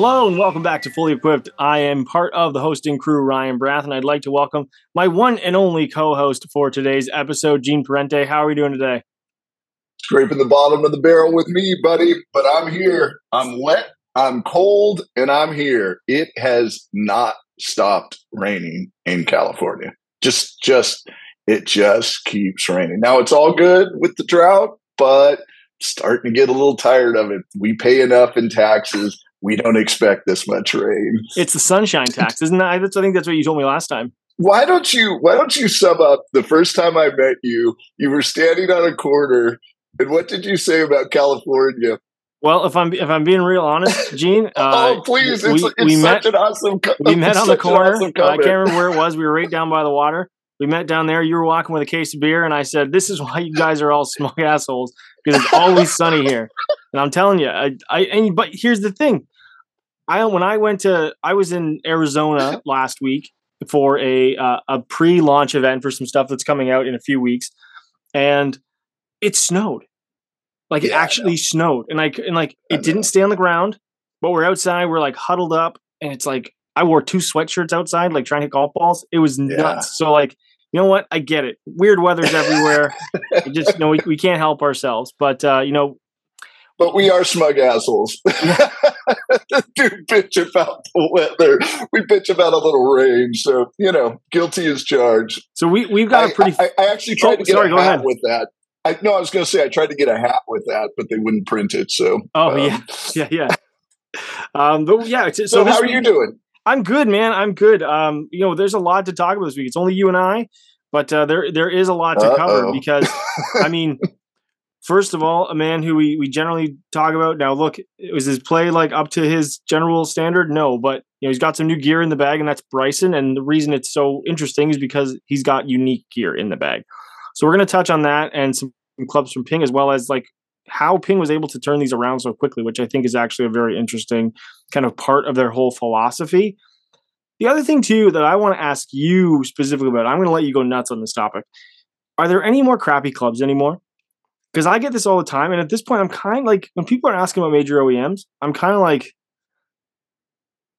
Hello and welcome back to Fully Equipped. I am part of the hosting crew, Ryan Barath, and I'd like to welcome my one and only co-host for today's episode, Gene Parente. How are we doing today? Scraping the bottom of the barrel with me, buddy, but I'm here. I'm wet, I'm cold, and I'm here. It has not stopped raining in California. Just just it just keeps raining. Now it's all good with the drought, but starting to get a little tired of it. We pay enough in taxes we don't expect this much rain. It's the sunshine tax, isn't that? I think that's what you told me last time. Why don't you Why don't you sum up the first time I met you? You were standing on a corner, and what did you say about California? Well, if I'm if I'm being real honest, Gene. Uh, oh, please! It's, we, it's we met, an awesome. Co- we met on the corner. Awesome uh, I can't remember where it was. We were right down by the water. We met down there. You were walking with a case of beer, and I said, "This is why you guys are all smug assholes because it's always sunny here." And I'm telling you, I, I and, but here's the thing. I when I went to I was in Arizona last week for a uh, a pre-launch event for some stuff that's coming out in a few weeks, and it snowed. Like yeah, it actually snowed, and like and like it didn't stay on the ground, but we're outside. We're like huddled up, and it's like I wore two sweatshirts outside, like trying to hit golf balls. It was nuts. So like you know what? I get it. Weird weather's everywhere. just you know we, we can't help ourselves. But uh, you know, but we are smug assholes. Do bitch about the weather. We bitch about a little rain. So, you know, guilty as charged. So we, we've got I, a pretty. I, I actually tried oh, to get sorry, a hat ahead. with that. I no, I was going to say I tried to get a hat with that, but they wouldn't print it. So, oh um, yeah, yeah, yeah. Um, but yeah. So, so how are you doing? I'm good, man. I'm good. Um, you know, there's a lot to talk about this week. It's only you and I, but uh, there there is a lot to Uh-oh. cover because I mean, First of all, a man who we, we generally talk about. Now, look, was his play like up to his general standard? No, but you know he's got some new gear in the bag, and that's Bryson. And the reason it's so interesting is because he's got unique gear in the bag. So we're going to touch on that and some clubs from Ping, as well as like how Ping was able to turn these around so quickly, which I think is actually a very interesting kind of part of their whole philosophy. The other thing too that I want to ask you specifically about, I'm going to let you go nuts on this topic. Are there any more crappy clubs anymore? Because I get this all the time. And at this point, I'm kind of like, when people are asking about major OEMs, I'm kind of like,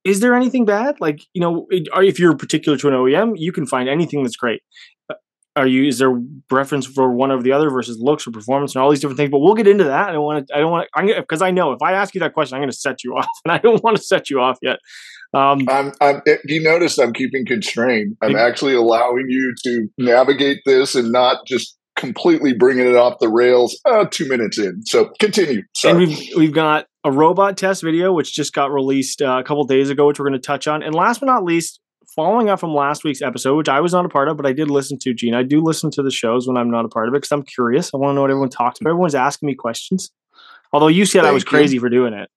is there anything bad? Like, you know, if you're particular to an OEM, you can find anything that's great. Uh, are you? Is there preference for one over the other versus looks or performance and all these different things? But we'll get into that. I don't want to. I don't want to. Because I know if I ask you that question, I'm going to set you off, and I don't want to set you off yet. Um, I'm, I'm, eh, you notice I'm keeping constrained. I'm it, actually allowing you to navigate this and not just completely bringing it off the rails uh, two minutes in. So continue. Sorry. And we've we've got a robot test video which just got released uh, a couple days ago, which we're going to touch on. And last but not least, following up from last week's episode, which I was not a part of, but I did listen to. Gene, I do listen to the shows when I'm not a part of it because I'm curious. I want to know what everyone talks about. Everyone's asking me questions. Although you said Thank I was crazy you. for doing it.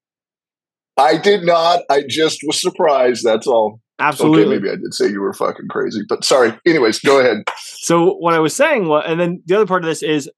I did not. I just was surprised. That's all. Absolutely. Okay, maybe I did say you were fucking crazy, but sorry. Anyways, go ahead. so what I was saying was, and then the other part of this is,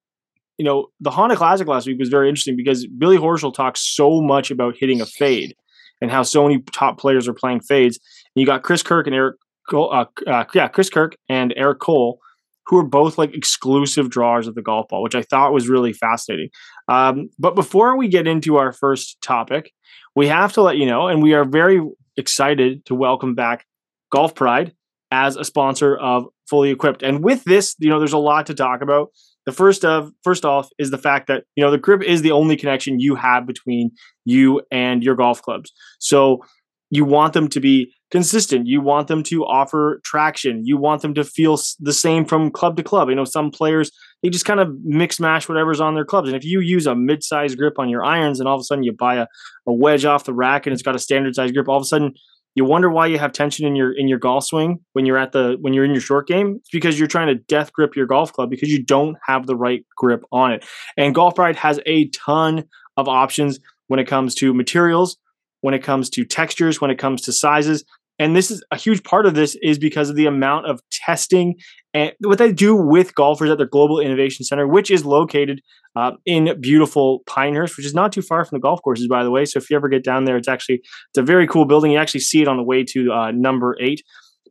you know, the Honda Classic last week was very interesting because Billy Horschel talks so much about hitting a fade and how so many top players are playing fades. And you got Chris Kirk and Eric, Cole, uh, uh, yeah, Chris Kirk and Eric Cole, who are both like exclusive drawers of the golf ball, which I thought was really fascinating. Um, but before we get into our first topic, we have to let you know, and we are very excited to welcome back Golf Pride as a sponsor of Fully Equipped. And with this, you know, there's a lot to talk about. The first of first off is the fact that you know the grip is the only connection you have between you and your golf clubs. So you want them to be consistent. You want them to offer traction. You want them to feel the same from club to club. You know, some players they just kind of mix mash whatever's on their clubs. And if you use a mid-size grip on your irons, and all of a sudden you buy a, a wedge off the rack and it's got a standard size grip, all of a sudden you wonder why you have tension in your in your golf swing when you're at the when you're in your short game. It's because you're trying to death grip your golf club because you don't have the right grip on it. And Golf Pride has a ton of options when it comes to materials, when it comes to textures, when it comes to sizes and this is a huge part of this is because of the amount of testing and what they do with golfers at their global innovation center which is located uh, in beautiful pinehurst which is not too far from the golf courses by the way. So if you ever get down there it's actually it's a very cool building. You actually see it on the way to uh, number eight.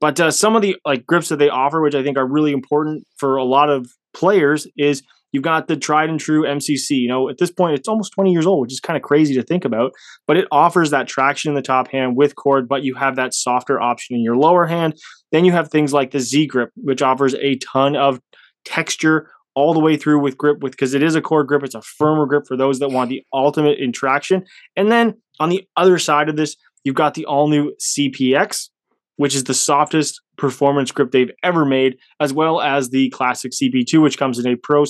But uh, some of the like grips that they offer which i think are really important for a lot of players is You've got the tried and true MCC. You know, at this point, it's almost 20 years old, which is kind of crazy to think about, but it offers that traction in the top hand with cord, but you have that softer option in your lower hand. Then you have things like the Z grip, which offers a ton of texture all the way through with grip with because it is a cord grip it's a firmer grip for those that want the ultimate in traction and then on the other side of this you've got the all new cpx which is the softest performance grip they've ever made, as well as the classic CP2, which comes in a Pro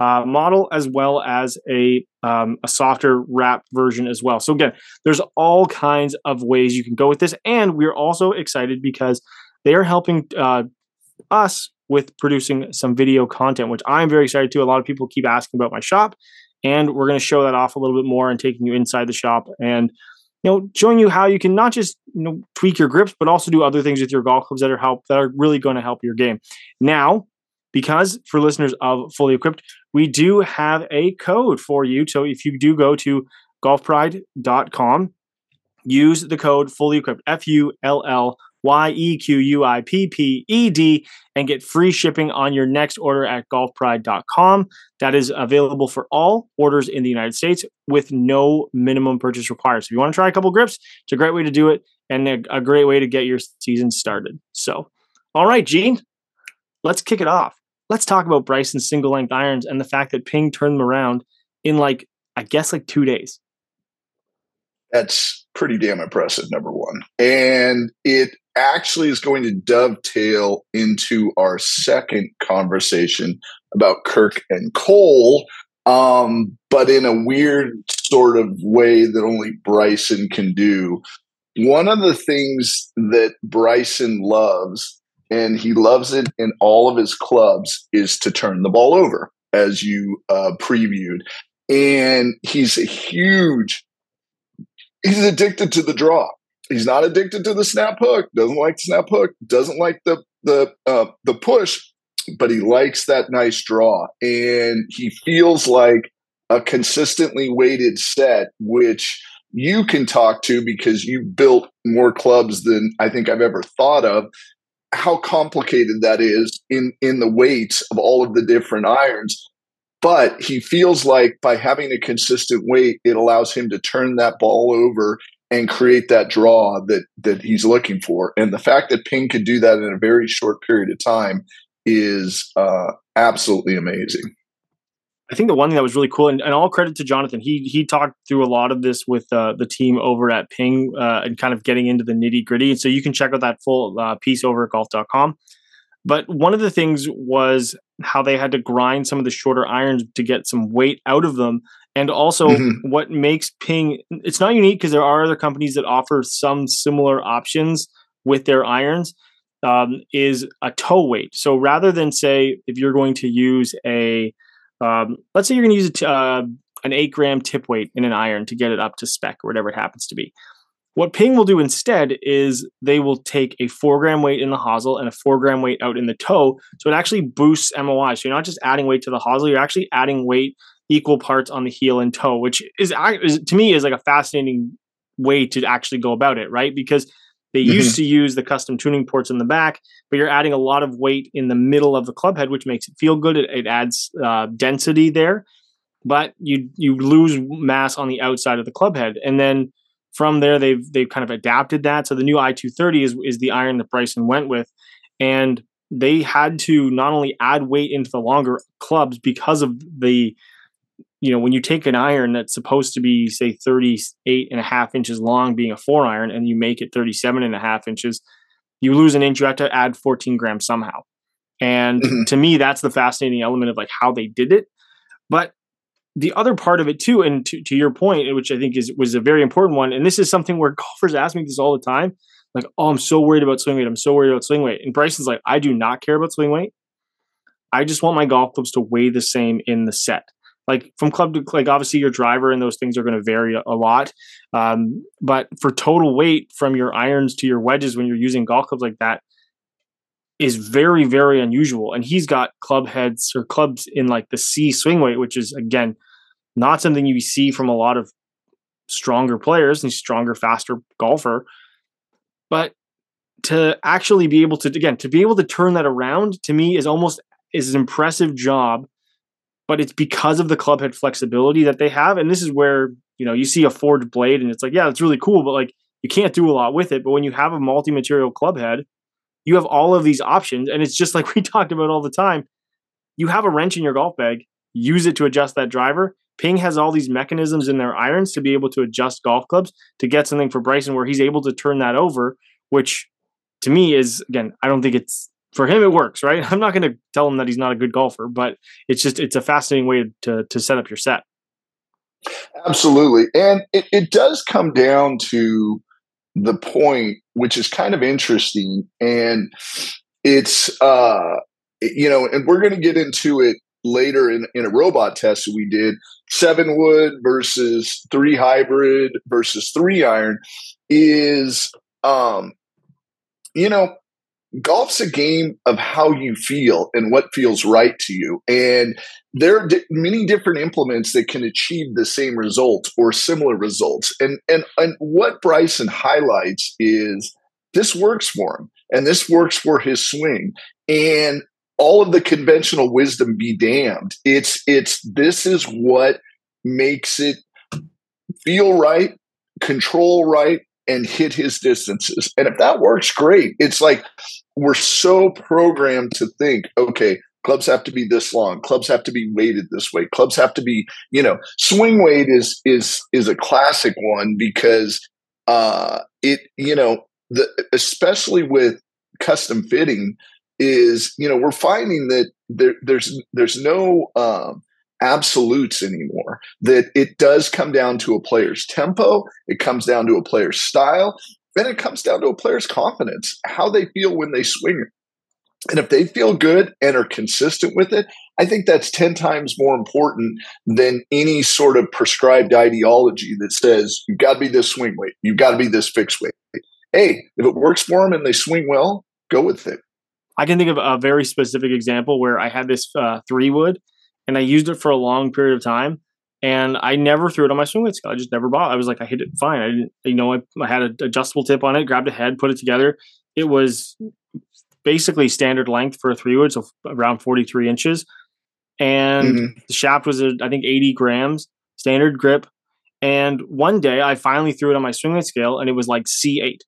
uh, model, as well as a, um, a softer wrap version as well. So, again, there's all kinds of ways you can go with this. And we're also excited because they are helping uh, us with producing some video content, which I'm very excited to. A lot of people keep asking about my shop, and we're going to show that off a little bit more and taking you inside the shop and know, showing you how you can not just you know tweak your grips, but also do other things with your golf clubs that are help that are really going to help your game. Now, because for listeners of Fully Equipped, we do have a code for you. So if you do go to golfpride.com, use the code Fully Equipped F U L L Y E Q U I P P E D and get free shipping on your next order at golfpride.com. That is available for all orders in the United States with no minimum purchase required. So if you want to try a couple grips, it's a great way to do it and a, a great way to get your season started. So, all right, Gene, let's kick it off. Let's talk about Bryson's single length irons and the fact that Ping turned them around in like, I guess, like two days. That's pretty damn impressive, number one. And it actually is going to dovetail into our second conversation about Kirk and Cole, um, but in a weird sort of way that only Bryson can do. One of the things that Bryson loves, and he loves it in all of his clubs, is to turn the ball over, as you uh, previewed. And he's a huge, he's addicted to the draw he's not addicted to the snap hook. Doesn't like the snap hook. Doesn't like the the uh, the push, but he likes that nice draw, and he feels like a consistently weighted set, which you can talk to because you built more clubs than I think I've ever thought of. How complicated that is in in the weights of all of the different irons. But he feels like by having a consistent weight, it allows him to turn that ball over and create that draw that that he's looking for. And the fact that Ping could do that in a very short period of time is uh, absolutely amazing. I think the one thing that was really cool, and, and, all credit to Jonathan, he he talked through a lot of this with uh, the team over at Ping uh, and kind of getting into the nitty gritty. So you can check out that full uh, piece over at golf.com. But one of the things was how they had to grind some of the shorter irons to get some weight out of them and also, mm-hmm. what makes Ping it's not unique because there are other companies that offer some similar options with their irons um, is a toe weight. So rather than say if you're going to use a um, let's say you're going to use a t- uh, an eight gram tip weight in an iron to get it up to spec or whatever it happens to be. What Ping will do instead is they will take a four gram weight in the hosel and a four gram weight out in the toe. So it actually boosts MOI. So you're not just adding weight to the hosel, you're actually adding weight equal parts on the heel and toe, which is, is to me is like a fascinating way to actually go about it, right? Because they mm-hmm. used to use the custom tuning ports in the back, but you're adding a lot of weight in the middle of the club head, which makes it feel good. It, it adds uh, density there, but you you lose mass on the outside of the club head, and then from there they've they've kind of adapted that. So the new i230 is is the iron that Bryson went with, and they had to not only add weight into the longer clubs because of the you know, when you take an iron that's supposed to be, say, 38 and a half inches long, being a four iron, and you make it 37 and a half inches, you lose an inch, you have to add 14 grams somehow. And mm-hmm. to me, that's the fascinating element of like how they did it. But the other part of it too, and to, to your point, which I think is was a very important one, and this is something where golfers ask me this all the time, like, "Oh, I'm so worried about swing weight. I'm so worried about swing weight." And Bryson's like, "I do not care about swing weight. I just want my golf clubs to weigh the same in the set like from club to like obviously your driver and those things are going to vary a, lot um, but for total weight from your irons to your wedges when you're using golf clubs like that is very very unusual and he's got club heads or clubs in like the c swing weight which is again not something you see from a lot of stronger players and stronger faster golfer but to actually be able to again to be able to turn that around to me is almost is an impressive job but it's because of the club head flexibility that they have. And this is where, you know, you see a forged blade and it's like, yeah, it's really cool, but like you can't do a lot with it. But when you have a multi material club head, you have all of these options. And it's just like we talked about all the time. You have a wrench in your golf bag, use it to adjust that driver. Ping has all these mechanisms in their irons to be able to adjust golf clubs to get something for Bryson where he's able to turn that over, which to me is, again, I don't think it's for him it works right i'm not going to tell him that he's not a good golfer but it's just it's a fascinating way to to set up your set absolutely and it, it does come down to the point which is kind of interesting and it's uh you know and we're going to get into it later in, in a robot test that we did seven wood versus three hybrid versus three iron is um you know golf's a game of how you feel and what feels right to you. And there are di- many different implements that can achieve the same results or similar results. And, and, and what Bryson highlights is this works for him and this works for his swing. And all of the conventional wisdom be damned. It's, it's, this is what makes it feel right, control right, and hit his distances. And if that works, great. It's like we're so programmed to think, okay, clubs have to be this long, clubs have to be weighted this way, clubs have to be, you know, swing weight is is is a classic one because uh it, you know, the especially with custom fitting is, you know, we're finding that there, there's there's no um absolutes anymore. That it does come down to a player's tempo, it comes down to a player's style, then it comes down to a player's confidence, how they feel when they swing it. And if they feel good and are consistent with it, I think that's 10 times more important than any sort of prescribed ideology that says you've got to be this swing weight, you've got to be this fixed weight. Hey, if it works for them and they swing well, go with it. I can think of a very specific example where I had this uh, three wood and I used it for a long period of time and I never threw it on my swing weight scale. I just never bought. I was like, I hit it fine. I didn't, you know, I, I had an adjustable tip on it, grabbed a head, put it together. It was basically standard length for a three wood, so around 43 inches. And mm-hmm. the shaft was, I think, 80 grams, standard grip. And one day I finally threw it on my swing weight scale and it was like C8.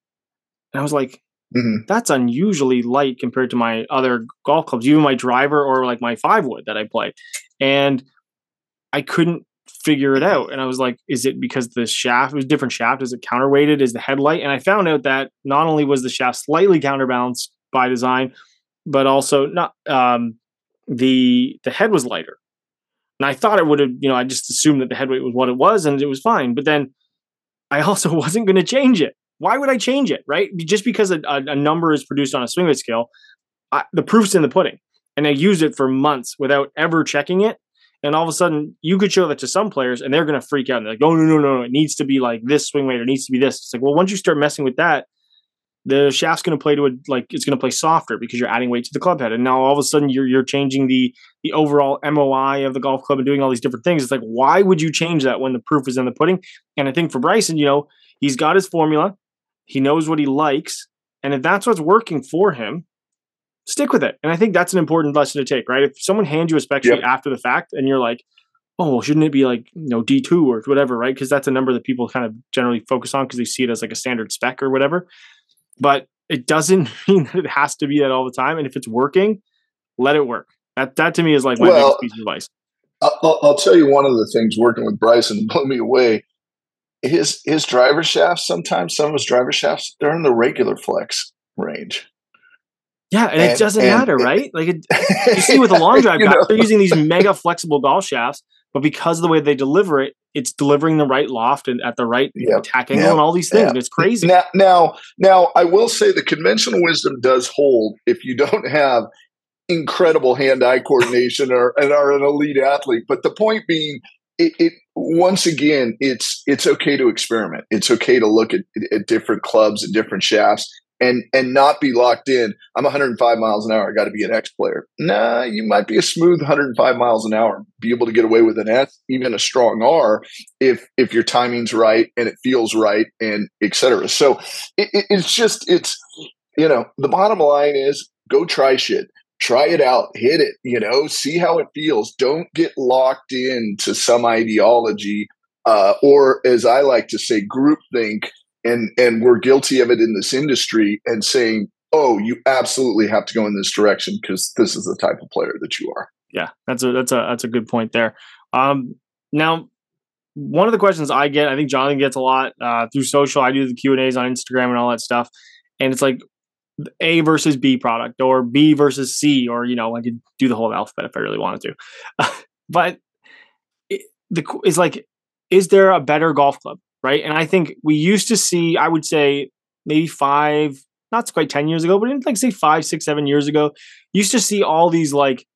And I was like, mm-hmm. that's unusually light compared to my other golf clubs, even my driver or like my five wood that I play. And I couldn't figure it out. And I was like, is it because the shaft was different shaft? Is it counterweighted? Is the headlight? And I found out that not only was the shaft slightly counterbalanced by design, but also not um, the the head was lighter. And I thought it would have, you know, I just assumed that the head weight was what it was and it was fine. But then I also wasn't going to change it. Why would I change it? Right? Just because a, a number is produced on a swing weight scale, I, the proof's in the pudding. And I used it for months without ever checking it and all of a sudden, you could show that to some players, and they're going to freak out. And they're like, "Oh no, no, no, no! It needs to be like this swing weight. It needs to be this." It's like, well, once you start messing with that, the shaft's going to play to a like it's going to play softer because you're adding weight to the club head, and now all of a sudden you're you're changing the the overall MOI of the golf club and doing all these different things. It's like, why would you change that when the proof is in the pudding? And I think for Bryson, you know, he's got his formula, he knows what he likes, and if that's what's working for him, stick with it. And I think that's an important lesson to take, right? If someone hands you a spec sheet yep. after the fact and you're like, oh, well, shouldn't it be like, you know, D2 or whatever, right? Because that's a number that people kind of generally focus on because they see it as like a standard spec or whatever. But it doesn't mean that it has to be that all the time. And if it's working, let it work. That, that to me is like my well, biggest piece of advice. I'll, I'll, tell you one of the things working with Bryson blew me away. His his driver shafts sometimes some of his driver shafts they're in the regular flex range. Yeah, and, and it doesn't and, matter, and, right? Like it, you see with the long drive guys, they're using these mega flexible golf shafts, but because of the way they deliver it, it's delivering the right loft and at the right yep, attack angle yep, and all these things. Yep. It's crazy. Now, now, now, I will say the conventional wisdom does hold if you don't have incredible hand-eye coordination or and are an elite athlete. But the point being, it, it, once again, it's it's okay to experiment. It's okay to look at, at different clubs and different shafts and and not be locked in. I'm 105 miles an hour. I got to be an X player. Nah, you might be a smooth 105 miles an hour, be able to get away with an S, even a strong R, if if your timing's right and it feels right, and etc. So it, it, it's just it's you know the bottom line is go try shit. Try it out, hit it, you know, see how it feels. Don't get locked into some ideology uh, or as I like to say, groupthink, and and we're guilty of it in this industry, and saying, "Oh, you absolutely have to go in this direction because this is the type of player that you are." Yeah, that's a that's a that's a good point there. Um, now, one of the questions I get, I think Jonathan gets a lot uh, through social. I do the Q and A's on Instagram and all that stuff, and it's like A versus B product or B versus C, or you know, I could do the whole alphabet if I really wanted to, but it, the is like is there a better golf club? Right. And I think we used to see, I would say maybe five, not quite 10 years ago, but in like say five, six, seven years ago, used to see all these like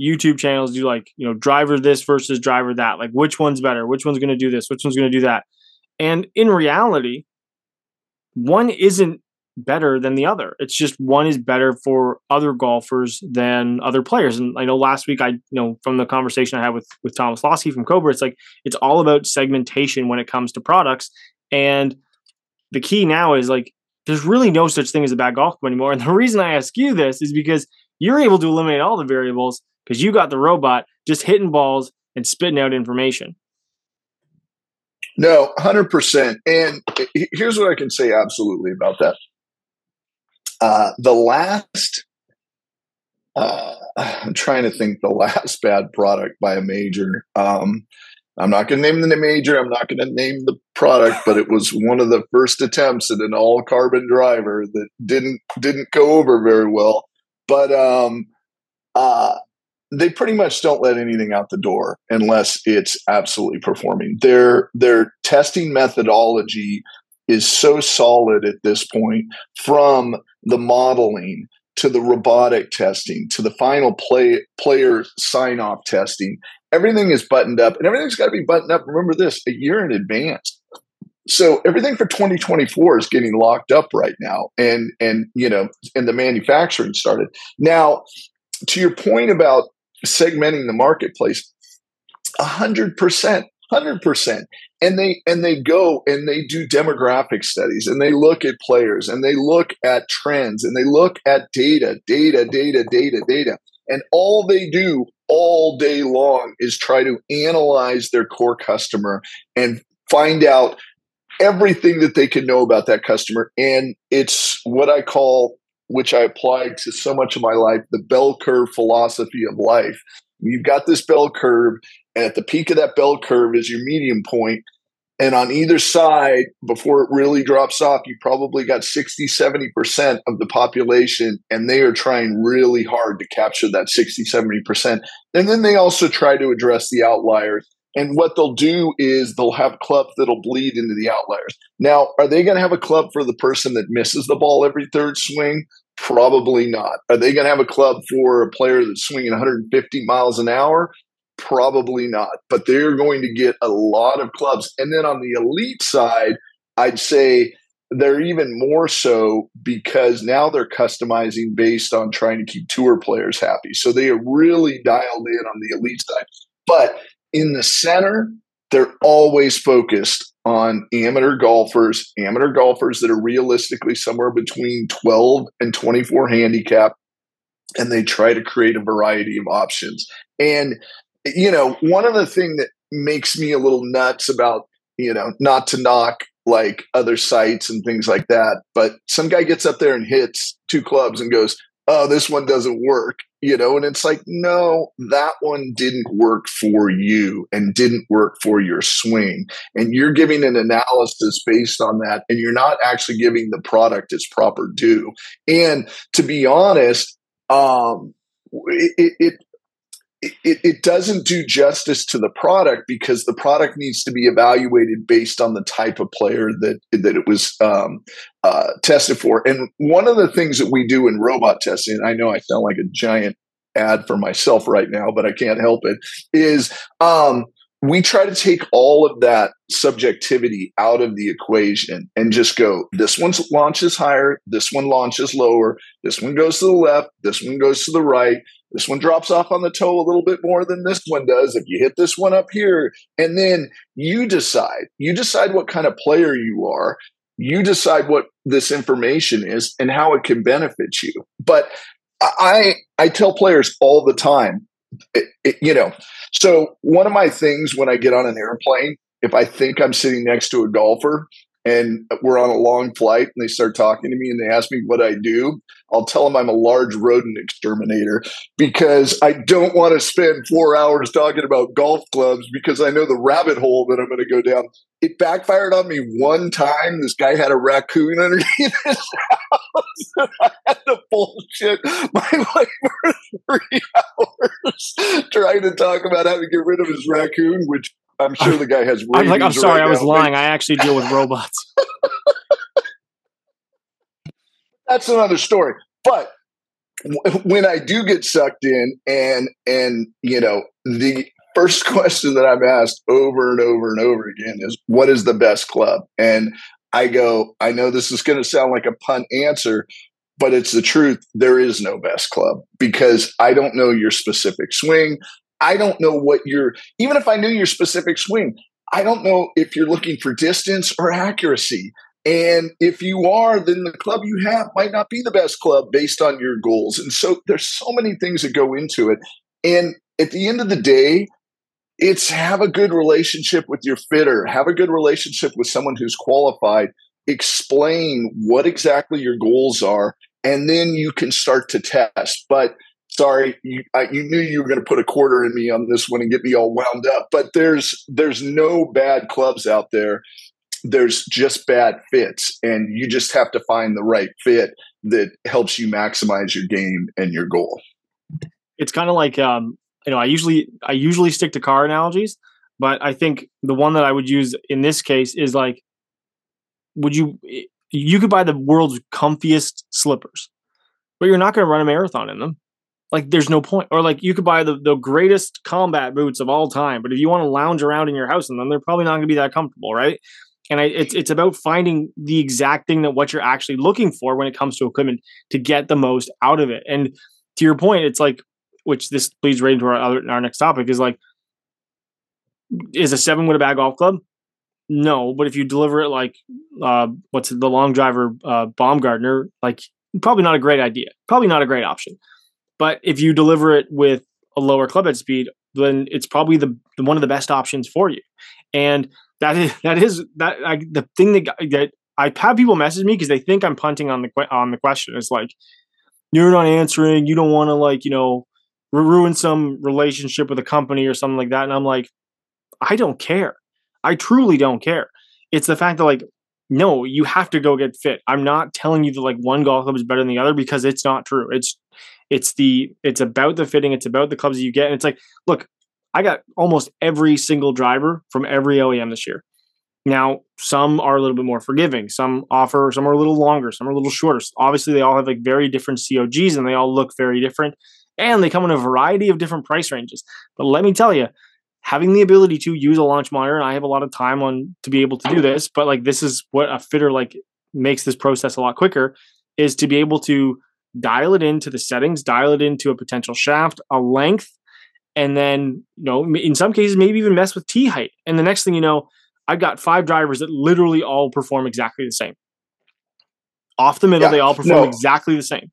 YouTube channels do like, you know, driver this versus driver that. Like which one's better? Which one's going to do this? Which one's going to do that? And in reality, one isn't better than the other. It's just one is better for other golfers than other players. And I know last week I you know from the conversation I had with with Tom Olsavsky from Cobra, it's like it's all about segmentation when it comes to products. And the key now is like there's really no such thing as a bad golf club anymore. And the reason I ask you this is because you're able to eliminate all the variables because you got the robot just hitting balls and spitting out information. No, 100%. And here's what I can say absolutely about that. Uh, the last, uh, I'm trying to think the last bad product by a major. Um, I'm not going to name the major. I'm not going to name the product, but it was one of the first attempts at an all carbon driver that didn't didn't go over very well. But um, uh, they pretty much don't let anything out the door unless it's absolutely performing. Their their testing methodology is so solid at this point from the modeling to the robotic testing to the final play player sign off testing everything is buttoned up and everything's got to be buttoned up remember this a year in advance. So everything for 2024 is getting locked up right now and and you know and the manufacturing started. Now to your point about segmenting the marketplace 100% 100% and they and they go and they do demographic studies and they look at players and they look at trends and they look at data data data data data. And all they do all day long is try to analyze their core customer and find out everything that they can know about that customer. And it's what i call which i applied to so much of my life the bell curve philosophy of life. You've got this bell curve and at the peak of that bell curve is your medium point. And on either side, before it really drops off, you probably got 60, 70% of the population, and they are trying really hard to capture that 60, 70%. And then they also try to address the outliers. And what they'll do is they'll have clubs that'll bleed into the outliers. Now, are they going to have a club for the person that misses the ball every third swing? Probably not. Are they going to have a club for a player that's swinging 150 miles an hour? Probably not, but they're going to get a lot of clubs. And then on the elite side, I'd say they're even more so because now they're customizing based on trying to keep tour players happy. So they are really dialed in on the elite side. But in the center, they're always focused on amateur golfers, amateur golfers that are realistically somewhere between 12 and 24 handicap. And they try to create a variety of options. And you know, one of the thing that makes me a little nuts about, you know, not to knock like other sites and things like that, but some guy gets up there and hits two clubs and goes, oh, this one doesn't work, you know, and it's like, no, that one didn't work for you and didn't work for your swing. And you're giving an analysis based on that, and you're not actually giving the product its proper due. And to be honest, um, it, it, it, it, doesn't do justice to the product because the product needs to be evaluated based on the type of player that that it was um, uh, tested for. And one of the things that we do in robot testing, I know I sound like a giant ad for myself right now, but I can't help it, is um, we try to take all of that subjectivity out of the equation and just go this one launches higher this one launches lower this one goes to the left this one goes to the right this one drops off on the toe a little bit more than this one does if you hit this one up here and then you decide you decide what kind of player you are you decide what this information is and how it can benefit you but I I tell players all the time, it, it, you know. So one of my things when I get on an airplane, if I think I'm sitting next to a golfer and we're on a long flight and they start talking to me and they ask me what I do, I'll tell them I'm a large rodent exterminator because I don't want to spend four hours talking about golf clubs because I know the rabbit hole that I'm going to go down. It backfired on me one time. This guy had a raccoon underneath his house. I had to bullshit my wife for three hours trying to talk about how to get rid of his raccoon, which I'm sure the guy has. I'm like, I'm sorry, right I was now. lying. I actually deal with robots. That's another story. But when I do get sucked in, and and you know the first question that I'm asked over and over and over again is, "What is the best club?" And I go, I know this is going to sound like a punt answer, but it's the truth. There is no best club because I don't know your specific swing. I don't know what you're, even if I knew your specific swing, I don't know if you're looking for distance or accuracy. And if you are, then the club you have might not be the best club based on your goals. And so there's so many things that go into it. And at the end of the day, it's have a good relationship with your fitter, have a good relationship with someone who's qualified, explain what exactly your goals are, and then you can start to test. But sorry, you, I, you knew you were going to put a quarter in me on this one and get me all wound up. But there's there's no bad clubs out there. There's just bad fits, and you just have to find the right fit that helps you maximize your game and your goal. It's kind of like um, you know, I usually I usually stick to car analogies, but I think the one that I would use in this case is like, would you you could buy the world's comfiest slippers, but you're not going to run a marathon in them like there's no point. Or like you could buy the, the greatest combat boots of all time, but if you want to lounge around in your house in them, they're probably not going to be that comfortable, right? And I, it's it's about finding the exact thing that what you're actually looking for when it comes to equipment to get the most out of it. And to your point, it's like, which this leads right into our other, our next topic is like, is a seven wood a bad golf club? No, but if you deliver it like uh, what's it, the long driver uh, Baumgartner, like probably not a great idea. Probably not a great option. But if you deliver it with a lower club head speed, then it's probably the, one of the best options for you. And that is that is that I, the thing that that I have people message me because they think I'm punting on the on the question. It's like you're not answering. You don't want to like you know ruin some relationship with a company or something like that. And I'm like, I don't care. I truly don't care. It's the fact that like no, you have to go get fit. I'm not telling you that like one golf club is better than the other because it's not true. It's it's the it's about the fitting, it's about the clubs you get. And it's like, look, I got almost every single driver from every OEM this year. Now, some are a little bit more forgiving. Some offer, some are a little longer, some are a little shorter. Obviously, they all have like very different COGs and they all look very different. And they come in a variety of different price ranges. But let me tell you, having the ability to use a launch monitor, and I have a lot of time on to be able to do this, but like this is what a fitter like makes this process a lot quicker, is to be able to dial it into the settings, dial it into a potential shaft, a length, and then, you know, in some cases, maybe even mess with T height. And the next thing you know, I've got five drivers that literally all perform exactly the same. Off the middle, yeah, they all perform no. exactly the same.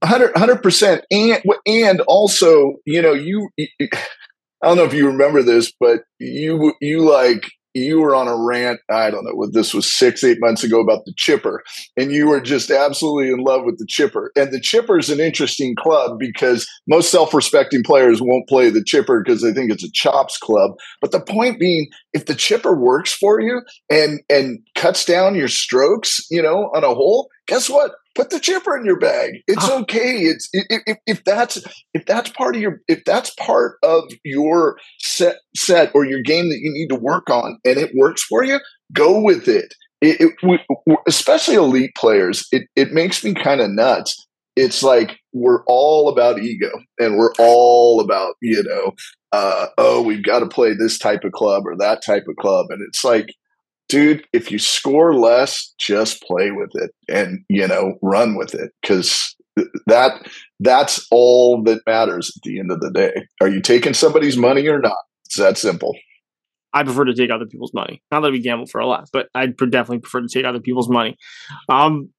100 percent, and and also, you know, you, I don't know if you remember this, but you you like you were on a rant, I don't know what this was six, eight months ago about the chipper, and you were just absolutely in love with the chipper. And the chipper is an interesting club because most self respecting players won't play the chipper because they think it's a chops club. But the point being, if the chipper works for you and and cuts down your strokes, you know, on a hole, guess what? Put the chipper in your bag. It's ah. okay. It's if, if that's if that's part of your if that's part of your set set or your game that you need to work on, and it works for you, go with it. It, it we, especially elite players, it it makes me kind of nuts. It's like we're all about ego, and we're all about you know, uh, oh, we've got to play this type of club or that type of club, and it's like dude, if you score less, just play with it and, you know, run with it because that that's all that matters at the end of the day. Are you taking somebody's money or not? It's that simple. I prefer to take other people's money. Not that we gamble for a lot, but I'd definitely prefer to take other people's money. Um,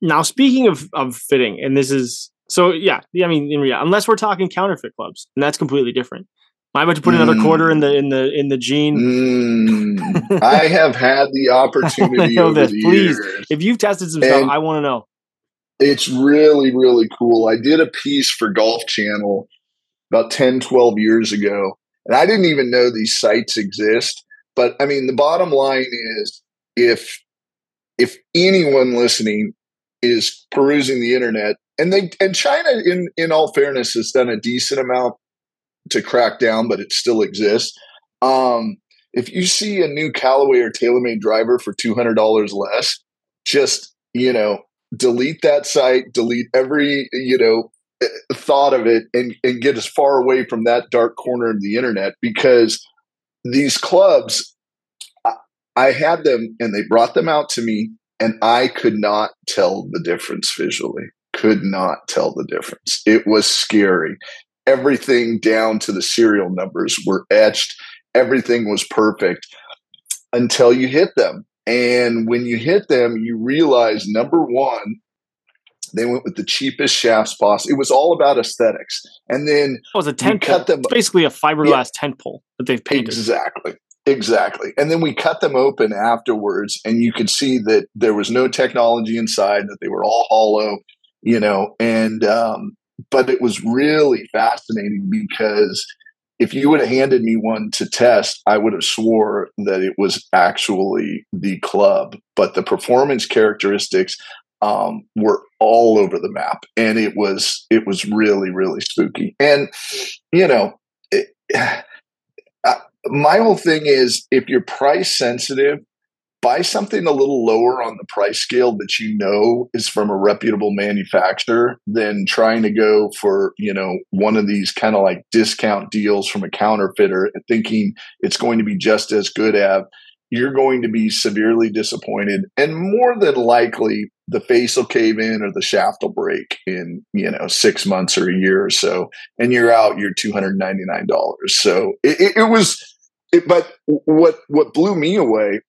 now, speaking of, of fitting, and this is So yeah, I mean, in reality, unless we're talking counterfeit clubs, and that's completely different. Am I about to put another mm. quarter in the in the in the gene? Mm. I have had the opportunity over this. the Please, years. if you've tested some stuff, I want to know. It's really really cool. I did a piece for Golf Channel about 10, 12 years ago, and I didn't even know these sites exist. But I mean, the bottom line is, if if anyone listening is perusing the internet, and they and China, in in all fairness, has done a decent amount to crack down, but it still exists. Um, if you see a new Callaway or TaylorMade driver for two hundred dollars less, just you know, delete that site, delete every you know eh, thought of it, and and get as far away from that dark corner of the internet because these clubs, I, I had them and they brought them out to me, and I could not tell the difference visually. Could not tell the difference. It was scary everything down to the serial numbers were etched. Everything was perfect until you hit them. And when you hit them, you realize number one, they went with the cheapest shafts possible. It was all about aesthetics. And then it was a tent cut them basically a fiberglass yeah, tent pole that they've painted. Exactly. Exactly. And then we cut them open afterwards, and you could see that there was no technology inside, that they were all hollow, you know, and um, but it was really fascinating because if you would have handed me one to test, I would have swore that it was actually the club. But the performance characteristics um, were all over the map, and it was it was really really spooky. And you know, it, my whole thing is if you're price sensitive, buy something a little lower on the price scale that you know is from a reputable manufacturer than trying to go for you know one of these kind of like discount deals from a counterfeiter and thinking it's going to be just as good as you're going to be severely disappointed and more than likely the face will cave in or the shaft will break in you know six months or a year or so and you're out your $299 so it, it, it was it, but what what blew me away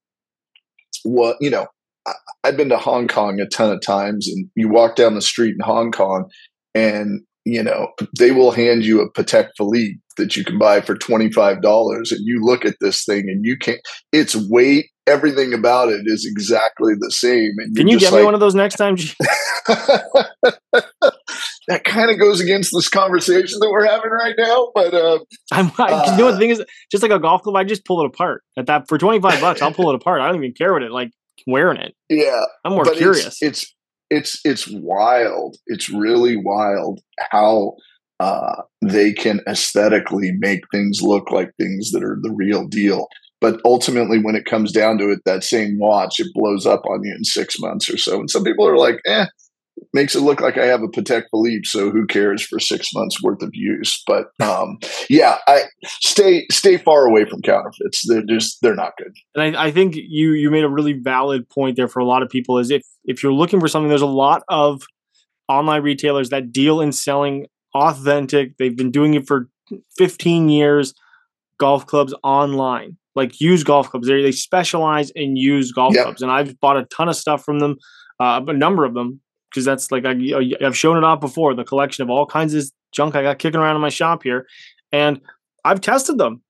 what you know I, have been to hong kong a ton of times and you walk down the street in hong kong and you know they will hand you a patek philippe that you can buy for $25 and you look at this thing and you can't its weight everything about it is exactly the same and can you get like, me one of those next time that kind of goes against this conversation that we're having right now. But uh, I'm, I, uh, you know, the thing is, just like a golf club, I just pull it apart. At that for twenty five bucks, I'll pull it apart. I don't even care what it like wearing it. Yeah, I'm more curious. It's, it's it's it's wild. It's really wild how uh, they can aesthetically make things look like things that are the real deal. But ultimately, when it comes down to it, that same watch it blows up on you in six months or so. And some people are like, "eh, makes it look like I have a Patek Philippe, so who cares for six months worth of use? But um, yeah, I stay stay far away from counterfeits. They're just they're not good. And I, I, think you you made a really valid point there for a lot of people. Is if if you're looking for something, there's a lot of online retailers that deal in selling authentic. They've been doing it for 15 years. Golf clubs online, like used golf clubs. They they specialize in used golf yep. clubs, and I've bought a ton of stuff from them. Uh, a number of them because that's like I, I've shown it off before the collection of all kinds of junk I got kicking around in my shop here, and I've tested them.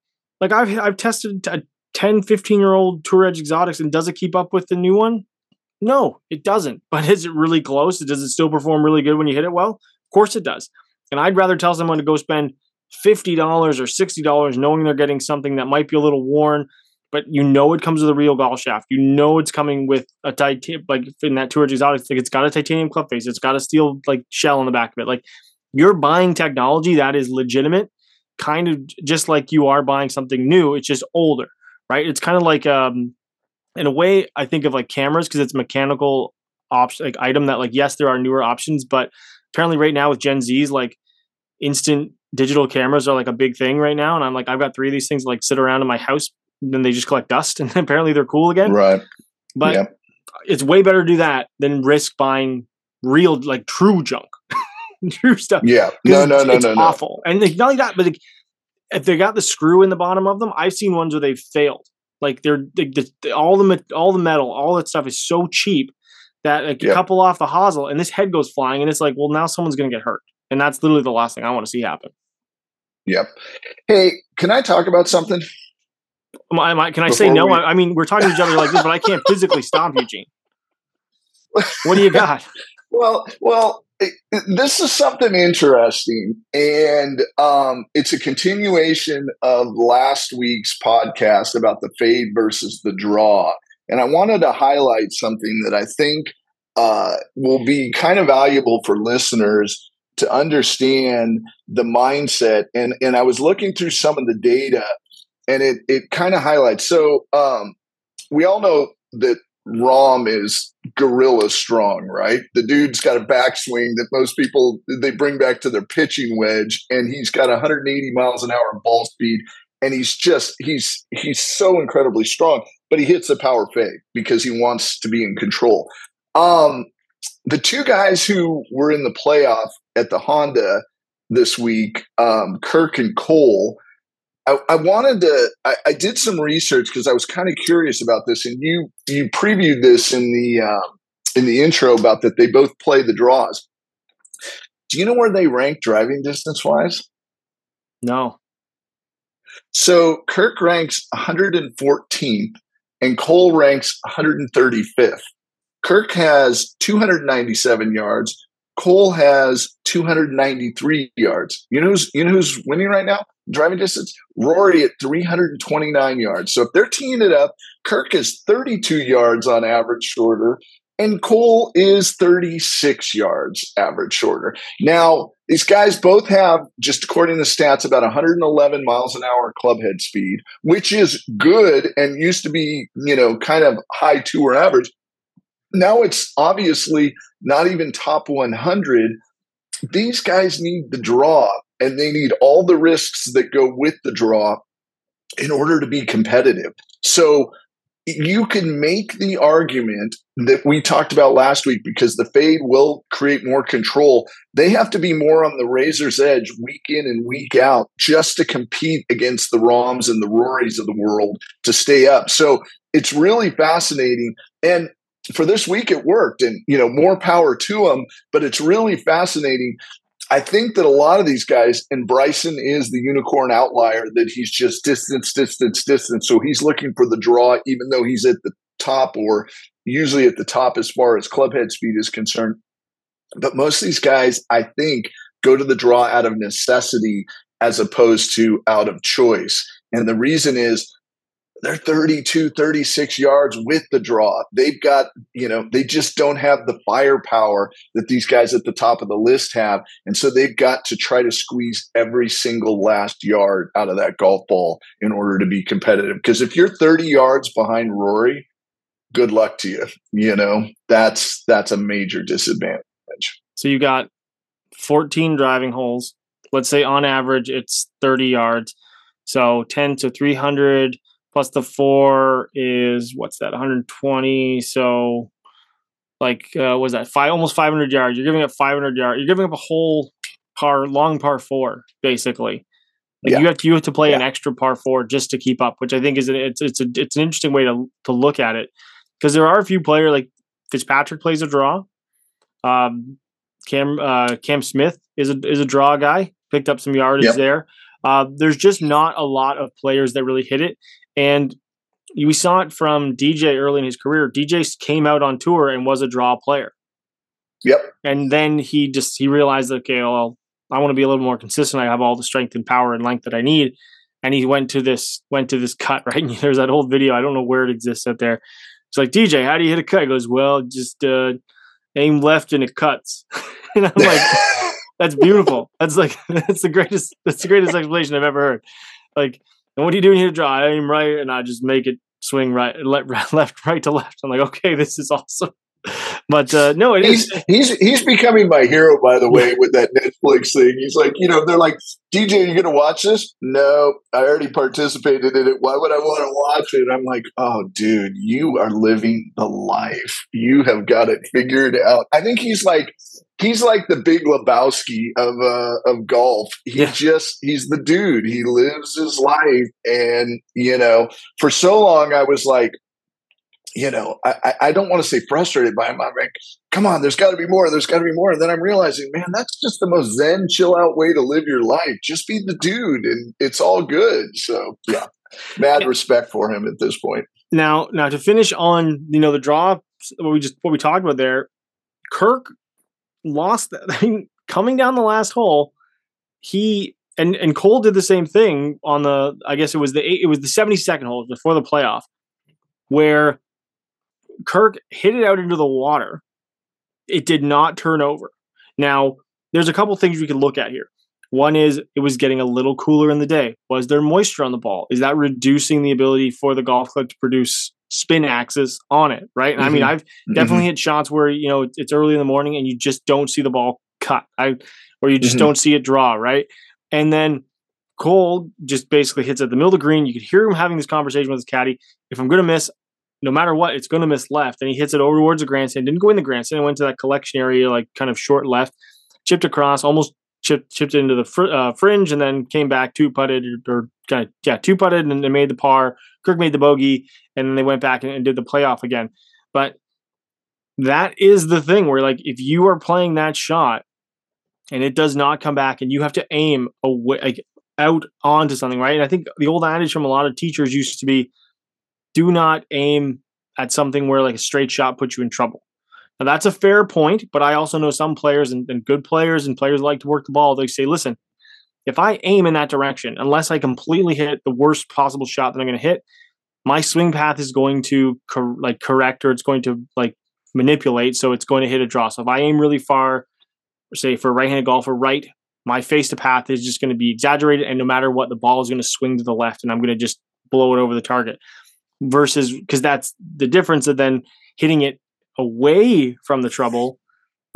Like I've I've tested a 10, 15 year old Tour Edge exotics, and does it keep up with the new one? No, it doesn't. But is it really close? Does it still perform really good when you hit it well? Of course it does. And I'd rather tell someone to go spend $50 or $60 knowing they're getting something that might be a little worn, but you know it comes with a real golf shaft. You know it's coming with a titanium, like in that Tour Exotic, like it's got a titanium club face. It's got a steel like shell on the back of it. Like you're buying technology that is legitimate, kind of just like you are buying something new. It's just older, right? It's kind of like, um, in a way, I think of like cameras because it's mechanical option like item that like yes there are newer options, but apparently right now with Gen Z's like instant digital cameras are like a big thing right now, and I'm like I've got three of these things like sit around in my house then they just collect dust and apparently they're cool again. Right. But yep. it's way better to do that than risk buying real, like true junk, true stuff. Yeah. No, no, no, it's no, awful. No. And they, not only that, but if they got the screw in the bottom of them, I've seen ones where they've failed. Like they're they, they, all the all the metal, all that stuff is so cheap that like yep. couple off the hosel and this head goes flying and it's like, well, now someone's going to get hurt. And that's literally the last thing I want to see happen. Yep. Hey, can I talk about something? Am I, can I say no? We... I, mean, we're talking to each other like this, but I can't physically stop Eugene. What do you got? well, well, this is something interesting, and um, it's a continuation of last week's podcast about the fade versus the draw. And I wanted to highlight something that I think uh, will be kind of valuable for listeners to understand the mindset. And and I was looking through some of the data, and it it kind of highlights. So um, we all know that Rahm is gorilla strong, right? The dude's got a backswing that most people they bring back to their pitching wedge, and he's got 180 miles an hour ball speed, and he's just he's he's so incredibly strong. But he hits a power fade because he wants to be in control. Um, the two guys who were in the playoff at the Honda this week, um, Kirk and Cole. I, I wanted to. I, I, did some research because I was kind of curious about this, and you you previewed this in the um, in the intro about that they both play the draws. Do you know where they rank driving distance wise? No. So Kirk ranks 114th, and Cole ranks 135th. Kirk has 297 yards. Cole has 293 yards. You know who's you know who's winning right now? Driving distance. Rory at 329 yards. So if they're teeing it up, Kirk is 32 yards on average shorter, and Cole is 36 yards average shorter. Now, these guys both have, just according to stats, about 111 miles an hour club head speed, which is good and used to be, you know, kind of high tour average now it's obviously not even top 100. These guys need the draw and they need all the risks that go with the draw in order to be competitive. So you can make the argument that we talked about last week because the fade will create more control. They have to be more on the razor's edge week in and week out just to compete against the Rahms and the Rorys of the world to stay up. So it's really fascinating. And for this week it worked and you know more power to them but it's really fascinating i think that a lot of these guys and bryson is the unicorn outlier that he's just distance distance distance. So he's looking for the draw even though he's at the top or usually at the top as far as club head speed is concerned. But most of these guys i think go to the draw out of necessity as opposed to out of choice. And the reason is they're 32, 36 yards with the draw. They've got, you know, they just don't have the firepower that these guys at the top of the list have. And so they've got to try to squeeze every single last yard out of that golf ball in order to be competitive. Because if you're 30 yards behind Rory, good luck to you. You know, that's that's a major disadvantage. So you've got 14 driving holes. Let's say on average it's 30 yards. So 10 to 300 plus the four is what's that 120 so like uh, was that five almost 500 yards you're giving up 500 yards you're giving up a whole par long par four basically like yeah. you have to you have to play yeah. an extra par four just to keep up which i think is a, it's it's a, it's an interesting way to to look at it because there are a few players like fitzpatrick plays a draw um cam uh cam smith is a is a draw guy picked up some yardage yep. there uh, there's just not a lot of players that really hit it. And we saw it from DJ early in his career. DJ came out on tour and was a draw player. Yep. And then he just he realized, okay, well, I want to be a little more consistent. I have all the strength and power and length that I need. And he went to this went to this cut, right? And there's that old video. I don't know where it exists out there. It's like, DJ, how do you hit a cut? He goes, Well, just uh, aim left and it cuts. and I'm like, That's beautiful. That's like that's the greatest that's the greatest explanation I've ever heard. Like what are you doing here, to Draw? I aim right and I just make it swing right, left, right to left. I'm like, okay, this is awesome. But uh, no, it he's, is. he's, he's becoming my hero, by the way, with that Netflix thing. He's like, you know, they're like, DJ, you gonna watch this? No, I already participated in it. Why would I want to watch it? I'm like, oh, dude, you are living the life. You have got it figured out. I think he's like he's like the big Lebowski of uh, of golf. He yeah. just he's the dude. He lives his life, and you know, for so long I was like, you know, I, I don't want to say frustrated by him. I'm like, come on, there's got to be more. There's got to be more. And then I'm realizing, man, that's just the most zen, chill out way to live your life. Just be the dude, and it's all good. So yeah, mad respect for him at this point. Now, now to finish on, you know, the draw, what we just what we talked about there, Kirk lost. I mean, coming down the last hole, he and and Cole did the same thing on the. I guess it was the it was the seventy second hole before the playoff, where Kirk hit it out into the water. It did not turn over. Now, there's a couple things we could look at here. One is it was getting a little cooler in the day. Was there moisture on the ball? Is that reducing the ability for the golf club to produce spin axis on it? Right. Mm-hmm. I mean, mm-hmm. I've mm-hmm. definitely hit shots where you know it's early in the morning and you just don't see the ball cut. I or you just mm-hmm. don't see it draw. Right. And then Cole just basically hits at the middle of the green. You could hear him having this conversation with his caddy. If I'm going to miss, no matter what, it's going to miss left. And he hits it over towards the grandstand. Didn't go in the grandstand. It went to that collection area, like kind of short left, chipped across, almost chipped chipped into the fr- uh, fringe, and then came back two putted or, kind of yeah two putted, and they made the par. Kirk made the bogey, and then they went back and, and did the playoff again. But that is the thing where like if you are playing that shot and it does not come back, and you have to aim away like out onto something, right? And I think the old adage from a lot of teachers used to be do not aim at something where like a straight shot puts you in trouble. Now that's a fair point, but I also know some players and, and good players and players like to work the ball. They say, listen, if I aim in that direction, unless I completely hit the worst possible shot that I'm going to hit, my swing path is going to cor- like correct or it's going to like manipulate, so it's going to hit a draw. So if I aim really far, say for a right-handed golfer, right, my face to path is just going to be exaggerated, and no matter what, the ball is going to swing to the left, and I'm going to just blow it over the target versus because that's the difference of then hitting it away from the trouble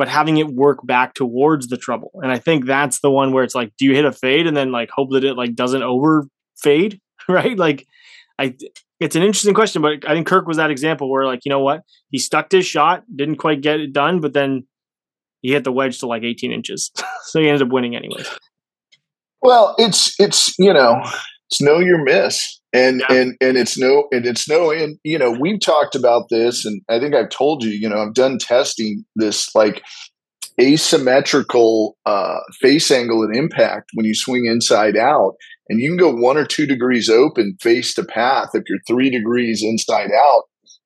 but having it work back towards the trouble. And i think that's the one where it's like do you hit a fade and then like hope that it like doesn't over fade right? Like i it's an interesting question but i think kirk was that example where like you know what? He stuck his shot didn't quite get it done but then he hit the wedge to like 18 inches. So he ended up winning anyways. Well it's it's you know it's know your miss. And yeah. and and it's no and it's no and you know we've talked about this and i think i've told you you know i've done testing this like asymmetrical uh, face angle and impact when you swing inside out and you can go one or two degrees open face to path if you're three degrees inside out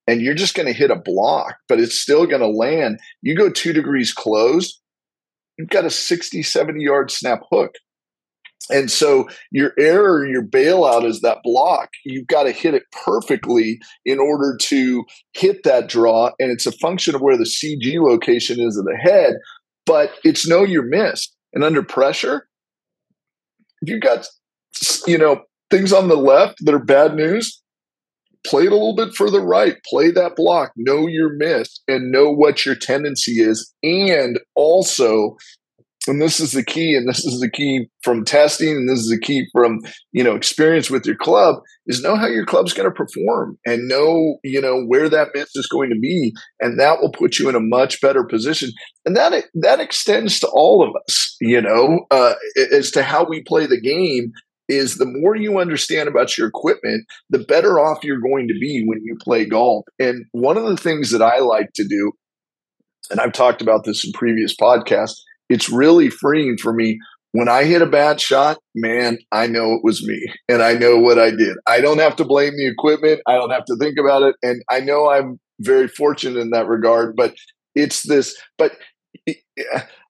and you're just going to hit a block but it's still going to land. You go two degrees closed you've got a 60 70 yard snap hook and so your error, your bailout is that block. You've got to hit it perfectly in order to hit that draw. And it's a function of where the CG location is of the head, but it's no you're missed. And under pressure, if you've got, you know, things on the left that are bad news, play it a little bit further right. Play that block. Know your miss and know what your tendency is. And also and this is the key and this is the key from testing and this is the key from you know experience with your club is know how your club's going to perform and know you know where that miss is going to be and that will put you in a much better position. And that that extends to all of us you know uh, as to how we play the game is the more you understand about your equipment the better off you're going to be when you play golf. And one of the things that i like to do and i've talked about this in previous podcasts it's really freeing for me. When I hit a bad shot, man, I know it was me and I know what I did. I don't have to blame the equipment. I don't have to think about it. And I know I'm very fortunate in that regard, but it's this, but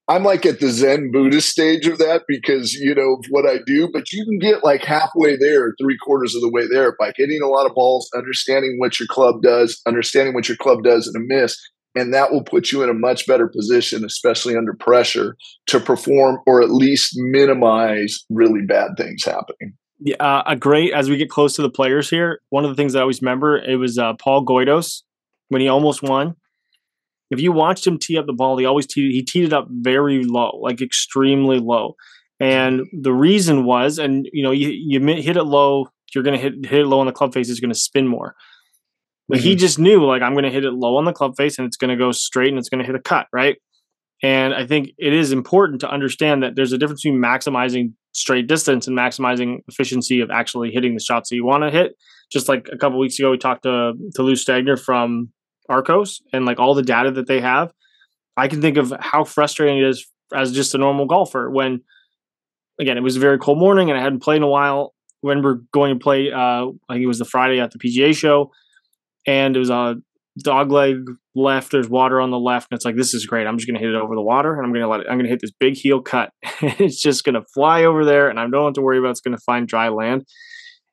I'm like at the Zen Buddhist stage of that because, you know, what I do, but you can get like halfway there, three quarters of the way there by hitting a lot of balls, understanding what your club does, understanding what your club does in a miss, and that will put you in a much better position, especially under pressure, to perform or at least minimize really bad things happening. Yeah, uh, a great as we get close to the players here. One of the things I always remember it was uh, Paul Goydos when he almost won. If you watched him tee up the ball, he always teed, he teed it up very low, like extremely low. And the reason was, and you know, you, you hit it low, you're going to hit hit it low on the club face, is going to spin more. But mm-hmm. he just knew like I'm going to hit it low on the club face and it's going to go straight and it's going to hit a cut, right? And I think it is important to understand that there's a difference between maximizing straight distance and maximizing efficiency of actually hitting the shots that you want to hit. Just like a couple weeks ago, we talked to to Lou Stagner from Arccos and like all the data that they have. I can think of how frustrating it is as just a normal golfer when, again, it was a very cold morning and I hadn't played in a while. When we're going to play, uh, I think it was the Friday at the PGA show, and it was a dog leg left. There's water on the left, and it's like this is great. I'm just gonna hit it over the water, and I'm gonna let it. I'm gonna hit this big heel cut. it's just gonna fly over there, and I don't have to worry about. It's gonna find dry land.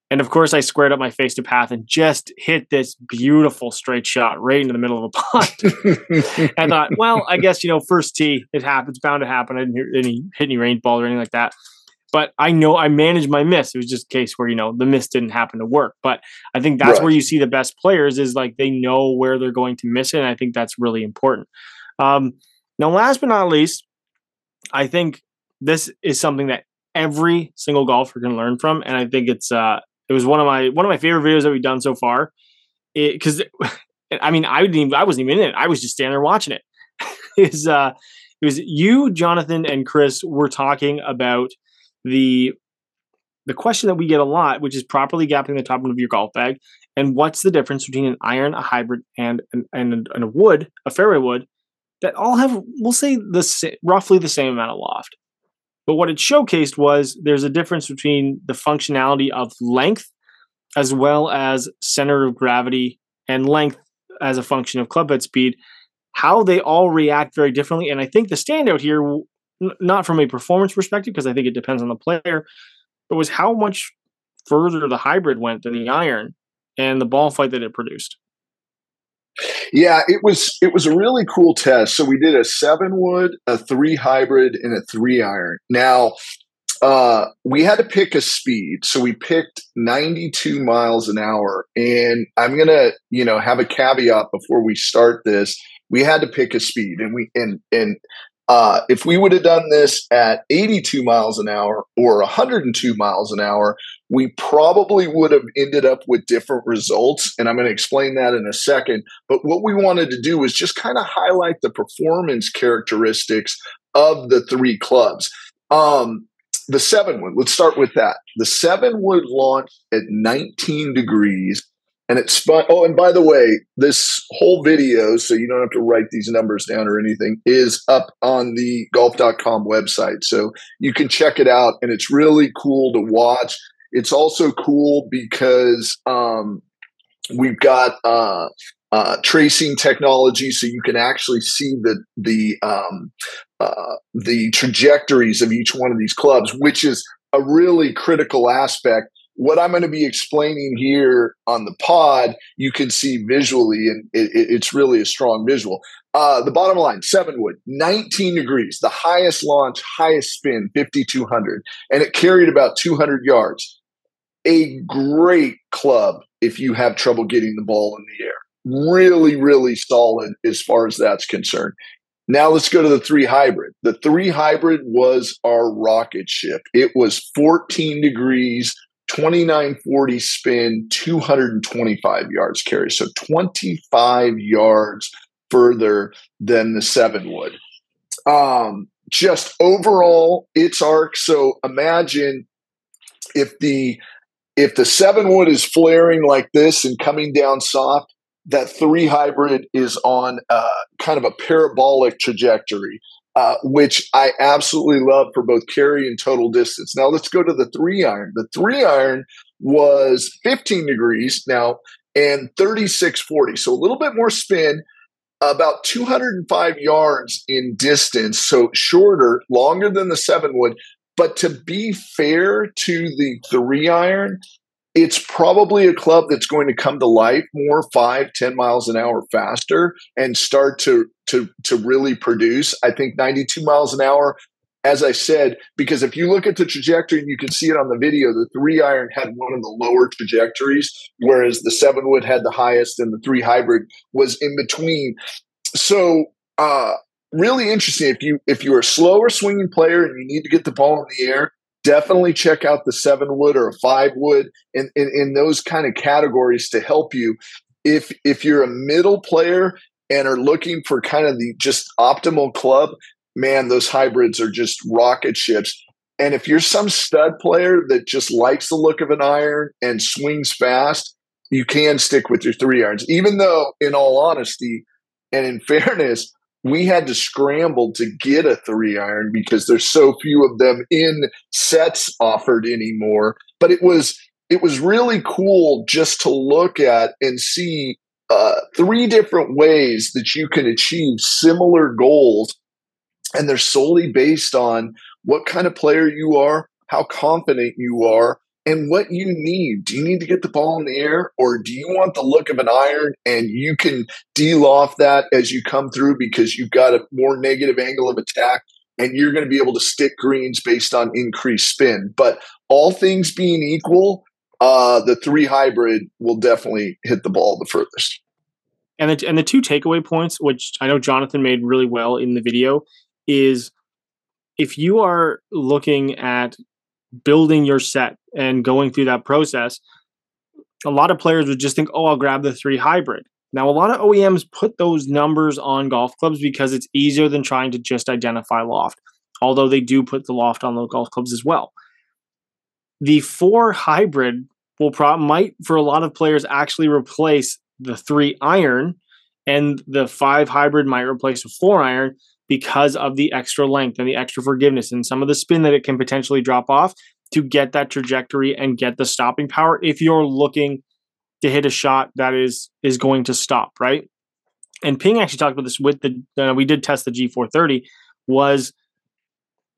And of course, I squared up my face to path and just hit this beautiful straight shot right into the middle of a pond. I thought, well, I guess you know, first tee, it happens, bound to happen. I didn't hear any hit any range ball or anything like that but I know I managed my miss. It was just a case where you know the miss didn't happen to work. But I think that's right. where you see the best players is like they know where they're going to miss it. And I think that's really important. Um, now, last but not least, I think this is something that every single golfer can learn from, and I think it's uh, it was one of my one of my favorite videos that we've done so far. Because I mean, I didn't even, I wasn't even in it. I was just standing there watching it. is uh, it was you, Jonathan, and Chris were talking about the the question that we get a lot, which is properly gapping the top of your golf bag, and what's the difference between an iron, a hybrid, and and, and, a wood, a fairway wood, that all have, we'll say, the roughly the same amount of loft. But what it showcased was there's a difference between the functionality of length as well as center of gravity and length as a function of club head speed, how they all react very differently. And I think the standout here not from a performance perspective, because I think it depends on the player, but was how much further the hybrid went than the iron and the ball flight that it produced. Yeah, it was it was a really cool test. So we did a seven wood, a three hybrid, and a three iron. Now uh, we had to pick a speed, so we picked 92 miles an hour. And I'm gonna, you know, have a caveat before we start this. We had to pick a speed, and we and and uh, if we would have done this at 82 miles an hour or 102 miles an hour, we probably would have ended up with different results. And I'm going to explain that in a second. But what we wanted to do was just kind of highlight the performance characteristics of the three clubs. Um, the seven wood, let's start with that. The seven wood launched at 19 degrees and it's fun. Oh, and by the way, this whole video, so you don't have to write these numbers down or anything, is up on the golf.com website. So you can check it out. And it's really cool to watch. It's also cool because um, we've got uh, uh, tracing technology, so you can actually see the the um, uh, the trajectories of each one of these clubs, which is a really critical aspect what I'm going to be explaining here on the pod, you can see visually, and it, it's really a strong visual. Uh, the bottom line, seven wood, 19 degrees, the highest launch, highest spin, 5,200, and it carried about 200 yards. A great club if you have trouble getting the ball in the air. Really, really solid as far as that's concerned. Now let's go to the three hybrid. The three hybrid was our rocket ship. It was 14 degrees 2940 spin, 225 yards carry. So 25 yards further than the seven wood. Um, just overall, its arc. So imagine if the if the seven wood is flaring like this and coming down soft, that three hybrid is on uh, kind of a parabolic trajectory uh, which I absolutely love for both carry and total distance. Now let's go to the three iron. The three iron was 15 degrees now and 3640, so a little bit more spin, about 205 yards in distance, so shorter, longer than the seven wood. But to be fair to the three iron, it's probably a club that's going to come to life more five, 10 miles an hour faster and start to to to really produce. I think 92 miles an hour, as I said, because if you look at the trajectory and you can see it on the video, the three iron had one of the lower trajectories, whereas the seven wood had the highest and the three hybrid was in between. So uh really interesting if you if you're a slower swinging player and you need to get the ball in the air definitely check out the seven wood or a five wood in, in, in those kind of categories to help you. If if you're a middle player and are looking for kind of the just optimal club, man, those hybrids are just rocket ships. And if you're some stud player that just likes the look of an iron and swings fast, you can stick with your three irons. Even though, in all honesty and in fairness, we had to scramble to get a three iron because there's so few of them in sets offered anymore. But it was it was really cool just to look at and see uh, three different ways that you can achieve similar goals, and they're solely based on what kind of player you are, how confident you are, and what you need. Do you need to get the ball in the air or do you want the look of an iron and you can deal off that as you come through because you've got a more negative angle of attack and you're going to be able to stick greens based on increased spin. But all things being equal, uh, the three hybrid will definitely hit the ball the furthest. And the, and the two takeaway points, which I know Jonathan made really well in the video, is if you are looking at building your set and going through that process, a lot of players would just think, oh, I'll grab the three hybrid. Now, a lot of OEMs put those numbers on golf clubs because it's easier than trying to just identify loft, although they do put the loft on the golf clubs as well. The four hybrid will pro- might, for a lot of players, actually replace the three iron, and the five hybrid might replace a four iron because of the extra length and the extra forgiveness and some of the spin that it can potentially drop off to get that trajectory and get the stopping power if you're looking to hit a shot that is is going to stop right? And ping actually talked about this with the uh, we did test the g430 was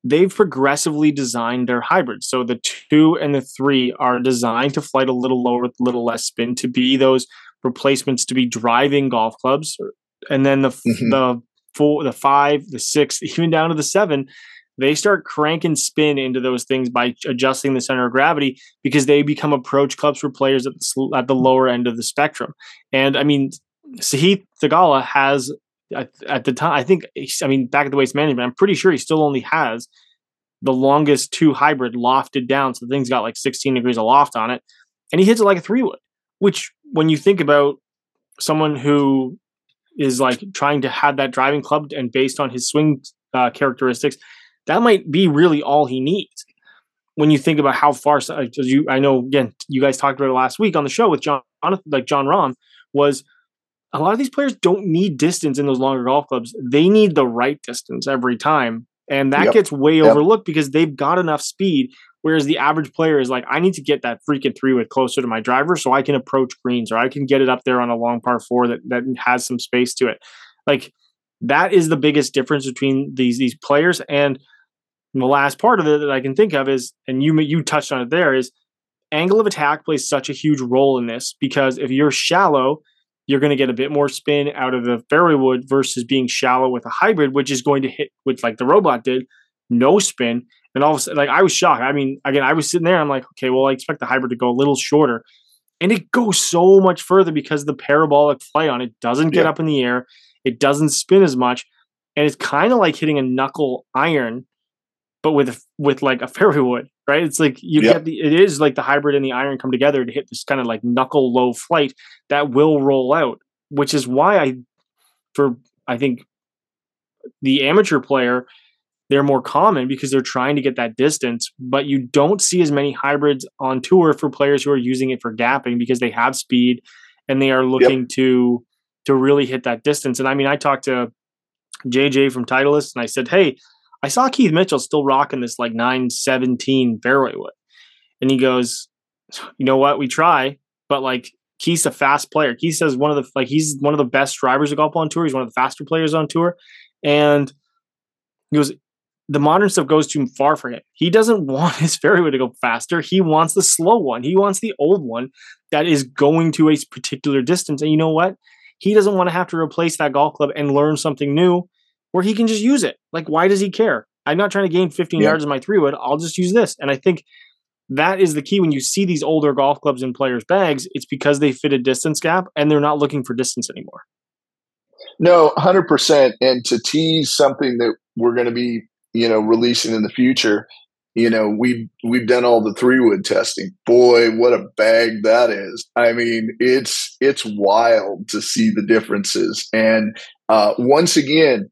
they've progressively designed their hybrids. So the two and the three are designed to flight a little lower with a little less spin to be those replacements to be driving golf clubs and then the mm-hmm. the four, the five, the six, even down to the seven, they start cranking spin into those things by adjusting the center of gravity because they become approach clubs for players at the, at the lower end of the spectrum. And I mean, Sahith Theegala has at, at, the time, I think, I mean, back at the waste management, I'm pretty sure he still only has the longest two hybrid lofted down. So the thing's got like 16 degrees of loft on it. And he hits it like a three wood, which when you think about someone who is like trying to have that driving club and based on his swing uh, characteristics, that might be really all he needs. When you think about how far, you, I know again, you guys talked about it last week on the show with John, like Jon Rahm, was a lot of these players don't need distance in those longer golf clubs. They need the right distance every time. And that yep. gets way yep. overlooked because they've got enough speed Whereas the average player is like, I need to get that freaking three wood closer to my driver so I can approach greens or I can get it up there on a long par four that, that has some space to it. Like that is the biggest difference between these these players. And the last part of it that I can think of is, and you you touched on it there, is angle of attack plays such a huge role in this because if you're shallow, you're going to get a bit more spin out of the fairway wood versus being shallow with a hybrid, which is going to hit, which like the robot did, no spin. And all of a sudden, like I was shocked. I mean, again, I was sitting there. I'm like, okay, well, I expect the hybrid to go a little shorter, and it goes so much further because the parabolic flight on it doesn't get yeah. up in the air. It doesn't spin as much, and it's kind of like hitting a knuckle iron, but with with like a fairway wood, right? It's like you yeah. get the it is like the hybrid and the iron come together to hit this kind of like knuckle low flight that will roll out, which is why I, for I think, the amateur player they're more common because they're trying to get that distance, but you don't see as many hybrids on tour for players who are using it for gapping because they have speed and they are looking yep. to to really hit that distance. And I mean, I talked to JJ from Titleist and I said, "Hey, I saw Keith Mitchell still rocking this like 917 fairway wood." And he goes, "You know what? We try, but like Keith's a fast player. Keith says one of the like he's one of the best drivers of golf on tour. He's one of the faster players on tour, and he goes, the modern stuff goes too far for him. He doesn't want his fairway to go faster. He wants the slow one. He wants the old one that is going to a particular distance. And you know what? He doesn't want to have to replace that golf club and learn something new where he can just use it. Like, why does he care? I'm not trying to gain 15 yeah. yards in my three wood. I'll just use this. And I think that is the key when you see these older golf clubs in players' bags. It's because they fit a distance gap and they're not looking for distance anymore. No, 100%. And to tease something that we're going to be you know, releasing in the future, you know, we've we've done all the three wood testing. Boy, what a bag that is! I mean, it's it's wild to see the differences. And uh, once again,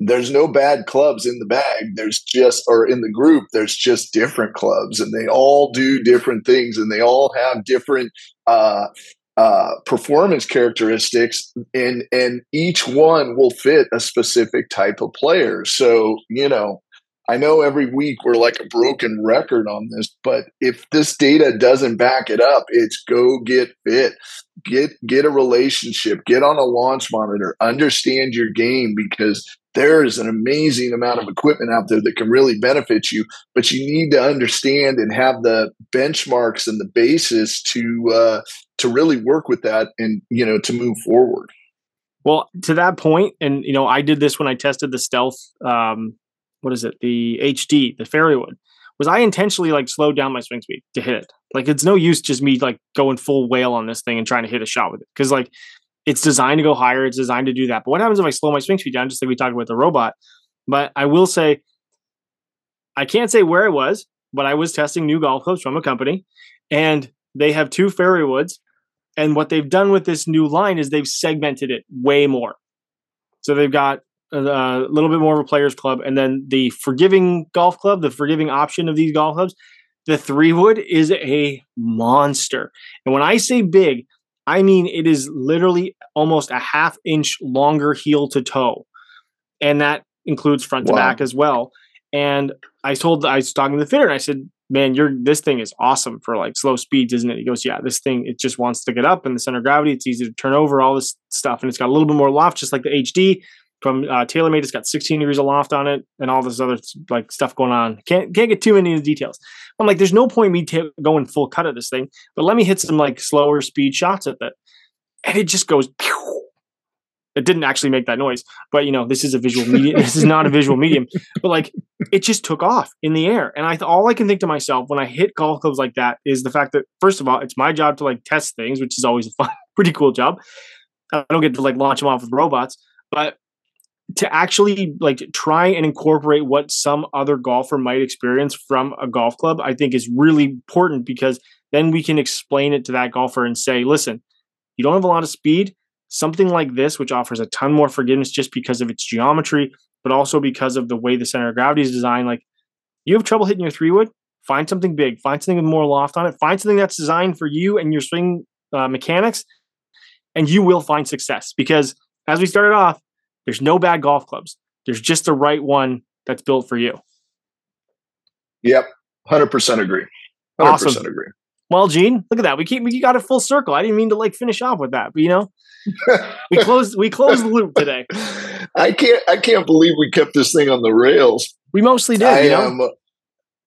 there's no bad clubs in the bag. There's just, or in the group, there's just different clubs and they all do different things and they all have different, uh, uh, performance characteristics and and each one will fit a specific type of player. So you know i know every week we're like a broken record on this but if this data doesn't back it up it's go get fit. Get get a relationship. Get on a launch monitor. Understand your game because there is an amazing amount of equipment out there that can really benefit you but you need to understand and have the benchmarks and the basis to uh, to really work with that and you know to move forward. Well to that point and you know i did this when i tested the stealth um what is it? The hd the fairway wood was i intentionally like slowed down my swing speed to hit it? Like it's no use just me like going full whale on this thing and trying to hit a shot with it because like it's designed to go higher. It's designed to do that. But what happens if I slow my swing speed down, just like we talked about the robot? But I will say, I can't say where I was, but I was testing new golf clubs from a company, and they have two fairway woods. And what they've done with this new line is they've segmented it way more. So they've got a, little bit more of a players club, and then the forgiving golf club, the forgiving option of these golf clubs, the three wood is a monster. And when I say big, I mean, it is literally almost a half inch longer heel to toe. And that includes front to wow. back as well. And I told, I was talking to the fitter and I said, man, you're, this thing is awesome for like slow speeds, isn't it? He goes, yeah, this thing, it just wants to get up in the center of gravity. It's easy to turn over all this stuff. And it's got a little bit more loft, just like the HD from uh, TaylorMade. It's got 16 degrees of loft on it and all this other like stuff going on. Can't can't get too many of the details. I'm like, there's no point me t- going full cut at this thing, but let me hit some like slower speed shots at it, and it just goes. Pew! It didn't actually make that noise, but you know, this is a visual medium. this is not a visual medium, but like it just took off in the air. And I th- all I can think to myself when I hit golf clubs like that is the fact that first of all, it's my job to like test things, which is always a fun, pretty cool job. I don't get to like launch them off with robots, but to actually like try and incorporate what some other golfer might experience from a golf club, I think is really important because then we can explain it to that golfer and say, listen, you don't have a lot of speed. Something like this, which offers a ton more forgiveness just because of its geometry, but also because of the way the center of gravity is designed, like you have trouble hitting your three wood, find something big, find something with more loft on it, find something that's designed for you and your swing uh, mechanics, and you will find success. Because as we started off, there's no bad golf clubs. There's just the right one that's built for you. Yep, hundred percent agree. Hundred awesome. percent agree. Well, Gene, look at that. We keep we got a full circle. I didn't mean to like finish off with that, but you know, we closed we closed the loop today. I can't I can't believe we kept this thing on the rails. We mostly did. I you know? am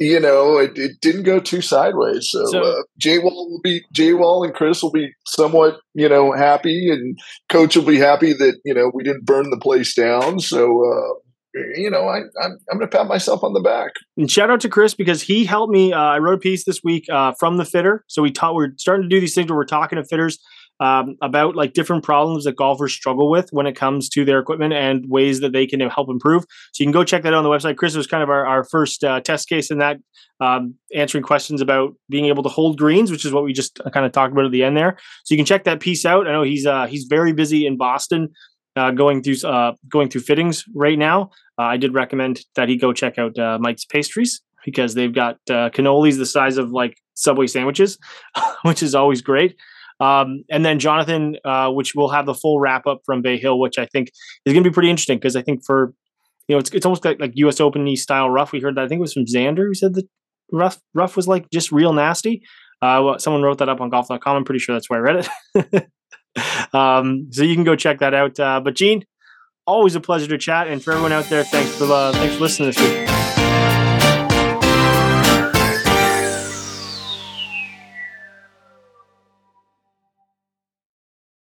you know, it, it didn't go too sideways. So, so uh, Jay Wall will be Jay Wall and Chris will be somewhat, you know, happy, and Coach will be happy that you know we didn't burn the place down. So, uh, you know, I, I'm I'm going to pat myself on the back. And shout out to Chris because he helped me. Uh, I wrote a piece this week uh, from the fitter. So we taught. We're starting to do these things where we're talking to fitters um, about like different problems that golfers struggle with when it comes to their equipment and ways that they can help improve. So you can go check that out on the website. Chris was kind of our, our first uh, test case in that, um, answering questions about being able to hold greens, which is what we just uh, kind of talked about at the end there. So you can check that piece out. I know he's uh, he's very busy in Boston. Uh, going through uh, going through fittings right now. Uh, I did recommend that he go check out Mike's Pastries because they've got cannolis the size of like Subway sandwiches, which is always great. Um, and then Jonathan, uh, which will have the full wrap up from Bay Hill, which I think is going to be pretty interesting because I think for you know it's it's almost like, like U.S. Open style rough. We heard that I think it was from Xander who said the rough rough was like just real nasty. Uh, someone wrote that up on golf.com. I'm pretty sure that's where I read it. um, so you can go check that out. Uh, but Gene, always a pleasure to chat. And for everyone out there, thanks for uh, thanks for listening this week.